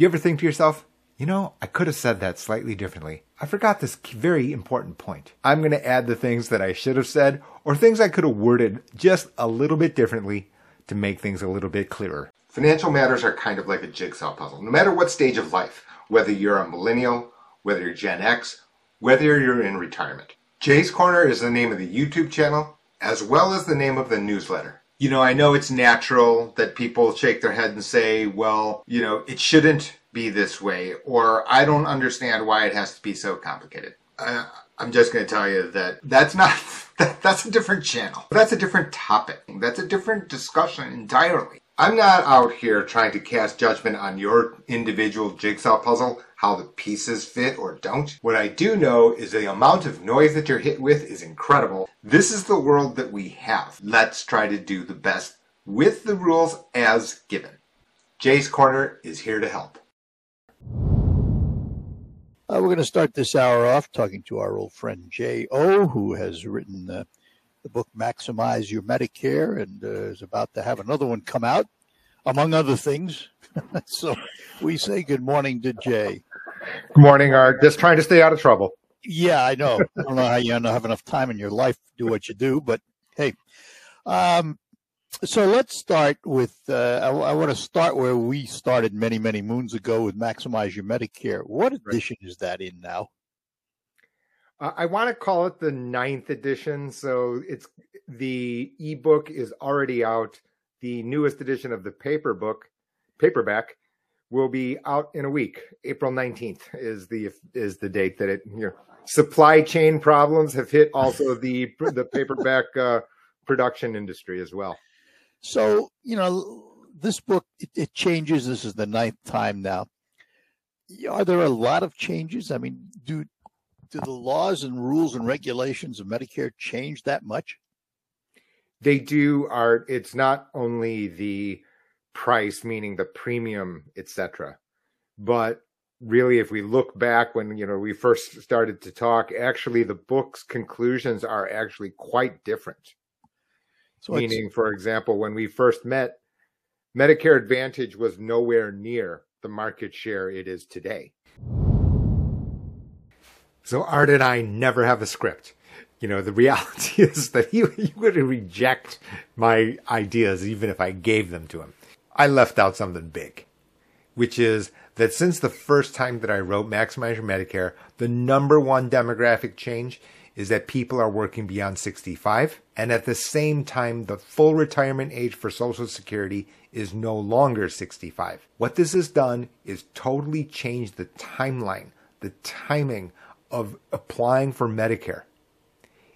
You ever think to yourself, you know, I could have said that slightly differently. I forgot this very important point. I'm going to add the things that I should have said or things I could have worded just a little bit differently to make things a little bit clearer. Financial matters are kind of like a jigsaw puzzle. No matter what stage of life, whether you're a millennial, whether you're Gen X, whether you're in retirement. Jae's Corner is the name of the YouTube channel as well as the name of the newsletter. You know, I know it's natural that people shake their head and say, well, you know, it shouldn't be this way, or I don't understand why it has to be so complicated. Uh, I'm just going to tell you that that's not, that, that's a different channel. That's a different topic. That's a different discussion entirely. I'm not out here trying to cast judgment on your individual jigsaw puzzle, how the pieces fit or don't. What I do know is the amount of noise that you're hit with is incredible. This is the world that we have. Let's try to do the best with the rules as given. Jae's Corner is here to help. Uh, we're going to start this hour off talking to our old friend Jay O, who has written uh, the book Maximize Your Medicare and uh, is about to have another one come out, among other things. so we say good morning to Jae. Good morning, Art. Just trying to stay out of trouble. Yeah, I know. I don't know how you don't have enough time in your life to do what you do, but hey. Um, so let's start with. Uh, I, I want to start where we started many, many moons ago with Maximize Your Medicare. What edition is that in now? Uh, I want to call it the ninth edition. So it's the ebook is already out. The newest edition of the paper book, paperback, will be out in a week. April nineteenth is the is the date that it. You know, supply chain problems have hit also the the paperback uh, production industry as well. So you know this book it, it changes. This is the ninth time now. Are there a lot of changes? I mean, do do the laws and rules and regulations of Medicare change that much? They do. Are it's not only the price, meaning the premium, etc., but really, if we look back when you know we first started to talk, actually the book's conclusions are actually quite different. So meaning, for example, when we first met, Medicare Advantage was nowhere near the market share it is today. So Art and I never have a script. You know, the reality is that he, he would reject my ideas even if I gave them to him. I left out something big, which is that since the first time that I wrote Maximize Your Medicare, the number one demographic change is that people are working beyond 65. And at the same time, the full retirement age for Social Security is no longer 65. What this has done is totally changed the timeline, the timing of applying for Medicare.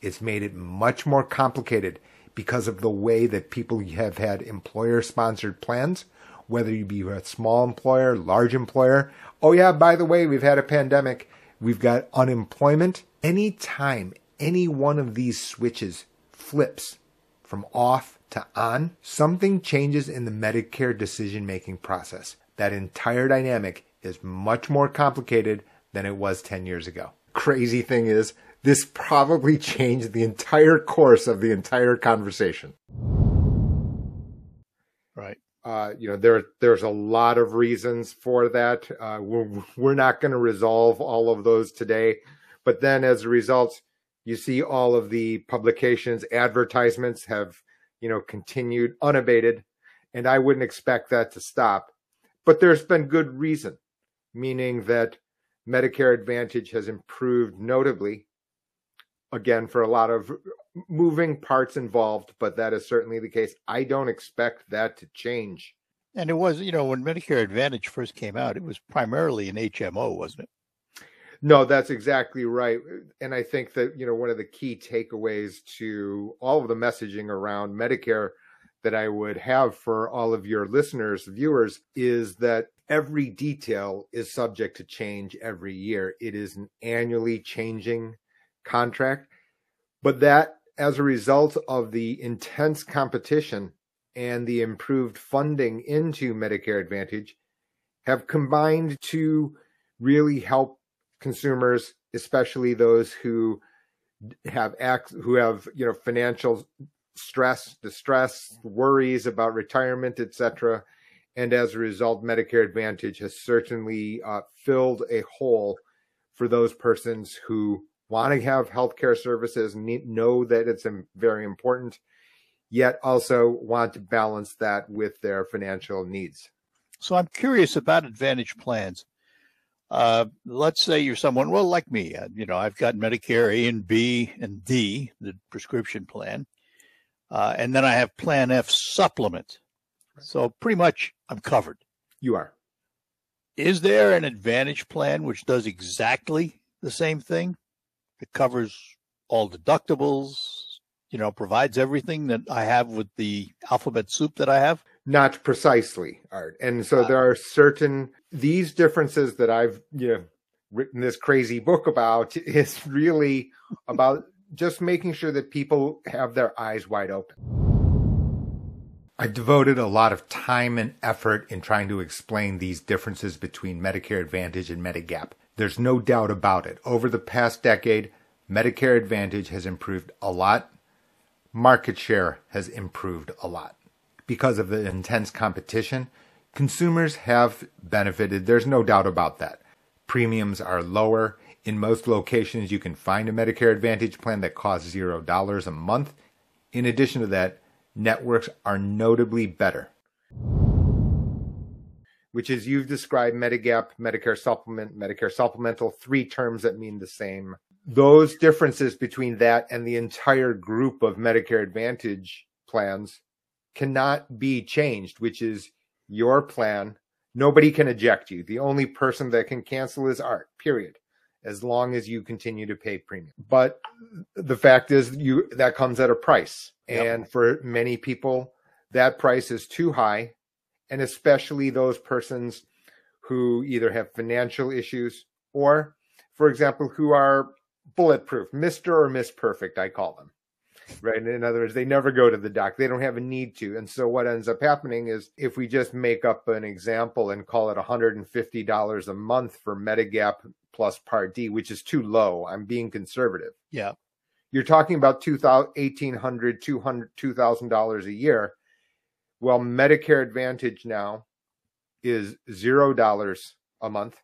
It's made it much more complicated because of the way that people have had employer sponsored plans, whether you be a small employer, large employer. Oh, yeah, by the way, we've had a pandemic. We've got unemployment. Anytime any one of these switches flips from off to on, something changes in the Medicare decision making process. That entire dynamic is much more complicated than it was 10 years ago crazy thing is, this probably changed the entire course of the entire conversation. Right. Uh, you know, there there's a lot of reasons for that. Uh, we're we're not going to resolve all of those today, but then as a result, you see all of the publications, advertisements have you know continued unabated, and I wouldn't expect that to stop. But there's been good reason, meaning that Medicare Advantage has improved notably. Again, for a lot of moving parts involved, but that is certainly the case. I don't expect that to change. And it was, you know, when Medicare Advantage first came out, it was primarily an HMO, wasn't it? No, that's exactly right. And I think that, you know, one of the key takeaways to all of the messaging around Medicare that I would have for all of your listeners, viewers, is that every detail is subject to change every year. It is an annually changing contract. But that, as a result of the intense competition and the improved funding into Medicare Advantage, have combined to really help consumers, especially those who have who have you know financial stress, distress, worries about retirement, etc And as a result, Medicare Advantage has certainly uh, filled a hole for those persons who want to have healthcare services, need, know that it's very important, yet also want to balance that with their financial needs. So I'm curious about Advantage plans. Uh, let's say you're someone, well, like me, uh, you know, I've got Medicare A and B and D, the prescription plan. Uh, and then I have Plan F supplement. So pretty much I'm covered. You are. Is there an Advantage plan which does exactly the same thing? It covers all deductibles, you know, provides everything that I have with the alphabet soup that I have? Not precisely, Art. And so uh, there are certain these differences that I've you know written this crazy book about is really about just making sure that people have their eyes wide open. I devoted a lot of time and effort in trying to explain these differences between Medicare Advantage and Medigap. There's no doubt about it. Over the past decade, Medicare Advantage has improved a lot. Market share has improved a lot. Because of the intense competition, consumers have benefited. There's no doubt about that. Premiums are lower. In most locations, you can find a Medicare Advantage plan that costs $0 a month. In addition to that, networks are notably better which is you've described Medigap, Medicare Supplement, Medicare Supplemental, three terms that mean the same. Those differences between that and the entire group of Medicare Advantage plans cannot be changed, which is your plan. Nobody can eject you. The only person that can cancel is art, period, as long as you continue to pay premium. But the fact is you that comes at a price. Yep. And for many people, that price is too high and especially those persons who either have financial issues or, for example, who are bulletproof, Mr. or Miss Perfect, I call them. Right. In other words, they never go to the doc. They don't have a need to. And so what ends up happening is if we just make up an example and call it $150 a month for Medigap plus Part D, which is too low, I'm being conservative. Yeah. You're talking about $1,800, $200, $2,000 a year well, Medicare Advantage now is zero dollars a month.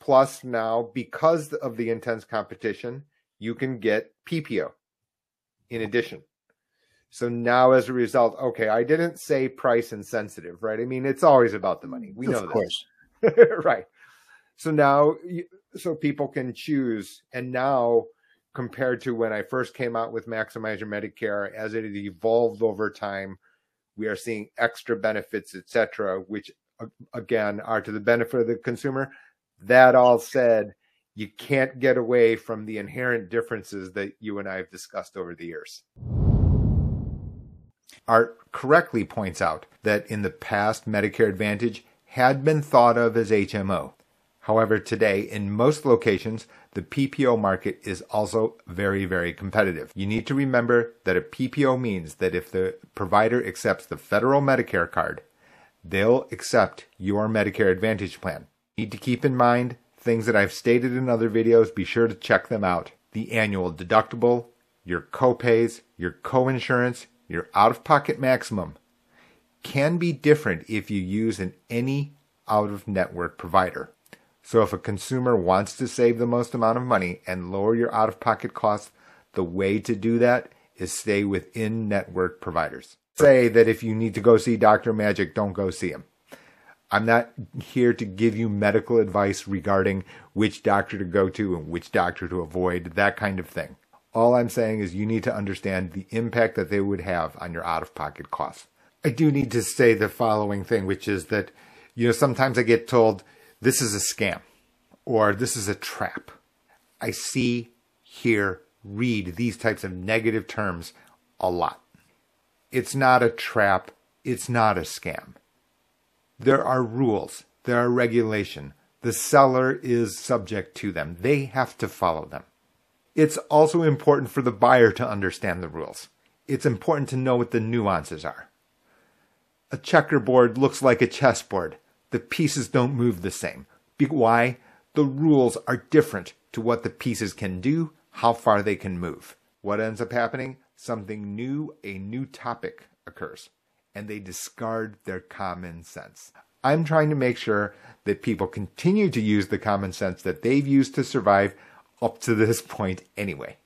Plus, now because of the intense competition, you can get PPO in addition. So now, as a result, okay, I didn't say price insensitive, right? I mean, it's always about the money. We know of course, right? So now, so people can choose, and now compared to when I first came out with Maximize Your Medicare, as it evolved over time, we are seeing extra benefits, etc., which again are to the benefit of the consumer. That all said, you can't get away from the inherent differences that you and I have discussed over the years. Art correctly points out that in the past, Medicare Advantage had been thought of as HMO. However, today, in most locations, the PPO market is also very, very competitive. You need to remember that a PPO means that if the provider accepts the federal Medicare card, they'll accept your Medicare Advantage plan. Need to keep in mind things that I've stated in other videos. Be sure to check them out. The annual deductible, your copays, your coinsurance, your out of pocket maximum can be different if you use an any out of network provider. So if a consumer wants to save the most amount of money and lower your out of pocket costs, the way to do that is stay within network providers. Say that if you need to go see Dr. Magic, don't go see him. I'm not here to give you medical advice regarding which doctor to go to and which doctor to avoid, that kind of thing. All I'm saying is you need to understand the impact that they would have on your out of pocket costs. I do need to say the following thing, which is that, you know, sometimes I get told, this is a scam or this is a trap. I see, hear, read these types of negative terms a lot. It's not a trap. It's not a scam. There are rules. There are regulation. The seller is subject to them. They have to follow them. It's also important for the buyer to understand the rules. It's important to know what the nuances are. A checkerboard looks like a chessboard the pieces don't move the same. Why? The rules are different to what the pieces can do, how far they can move. What ends up happening? Something new, a new topic occurs. and they discard their common sense. I'm trying to make sure that people continue to use the common sense that they've used to survive up to this point anyway,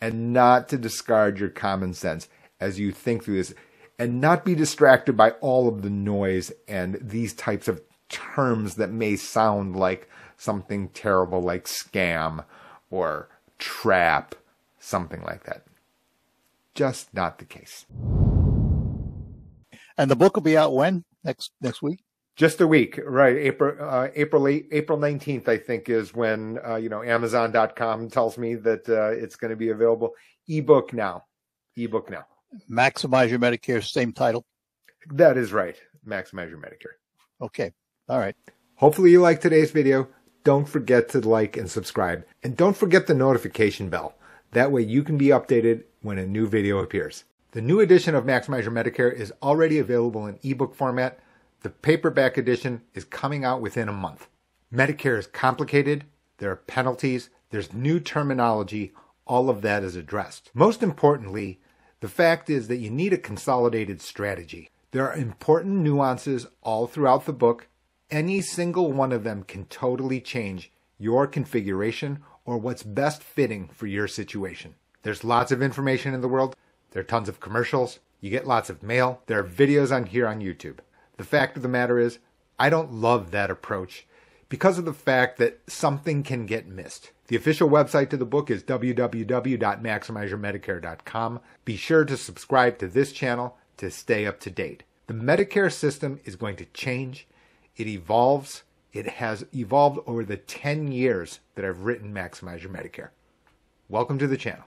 and not to discard your common sense as you think through this, and not be distracted by all of the noise and these types of terms that may sound like something terrible like scam or trap, something like that. Just not the case. And the book will be out when? Next next week? Just a week, right? April uh, April 8, April nineteenth, I think, is when uh, you know Amazon.com tells me that uh, it's going to be available. Ebook now, ebook now. Maximize your Medicare, same title. That is right. Maximize your Medicare. Okay, all right. Hopefully you like today's video. Don't forget to like and subscribe, and don't forget the notification bell. That way you can be updated when a new video appears. The new edition of Maximize Your Medicare is already available in ebook format. The paperback edition is coming out within a month. Medicare is complicated, there are penalties, there's new terminology, all of that is addressed. Most importantly, the fact is that you need a consolidated strategy. There are important nuances all throughout the book. Any single one of them can totally change your configuration or what's best fitting for your situation. There's lots of information in the world. There are tons of commercials. You get lots of mail. There are videos on here on YouTube. The fact of the matter is, I don't love that approach because of the fact that something can get missed. The official website to the book is www.maximizeyourmedicare.com. Be sure to subscribe to this channel to stay up to date. The Medicare system is going to change. It evolves. It has evolved over the 10 years that I've written Maximize Your Medicare. Welcome to the channel.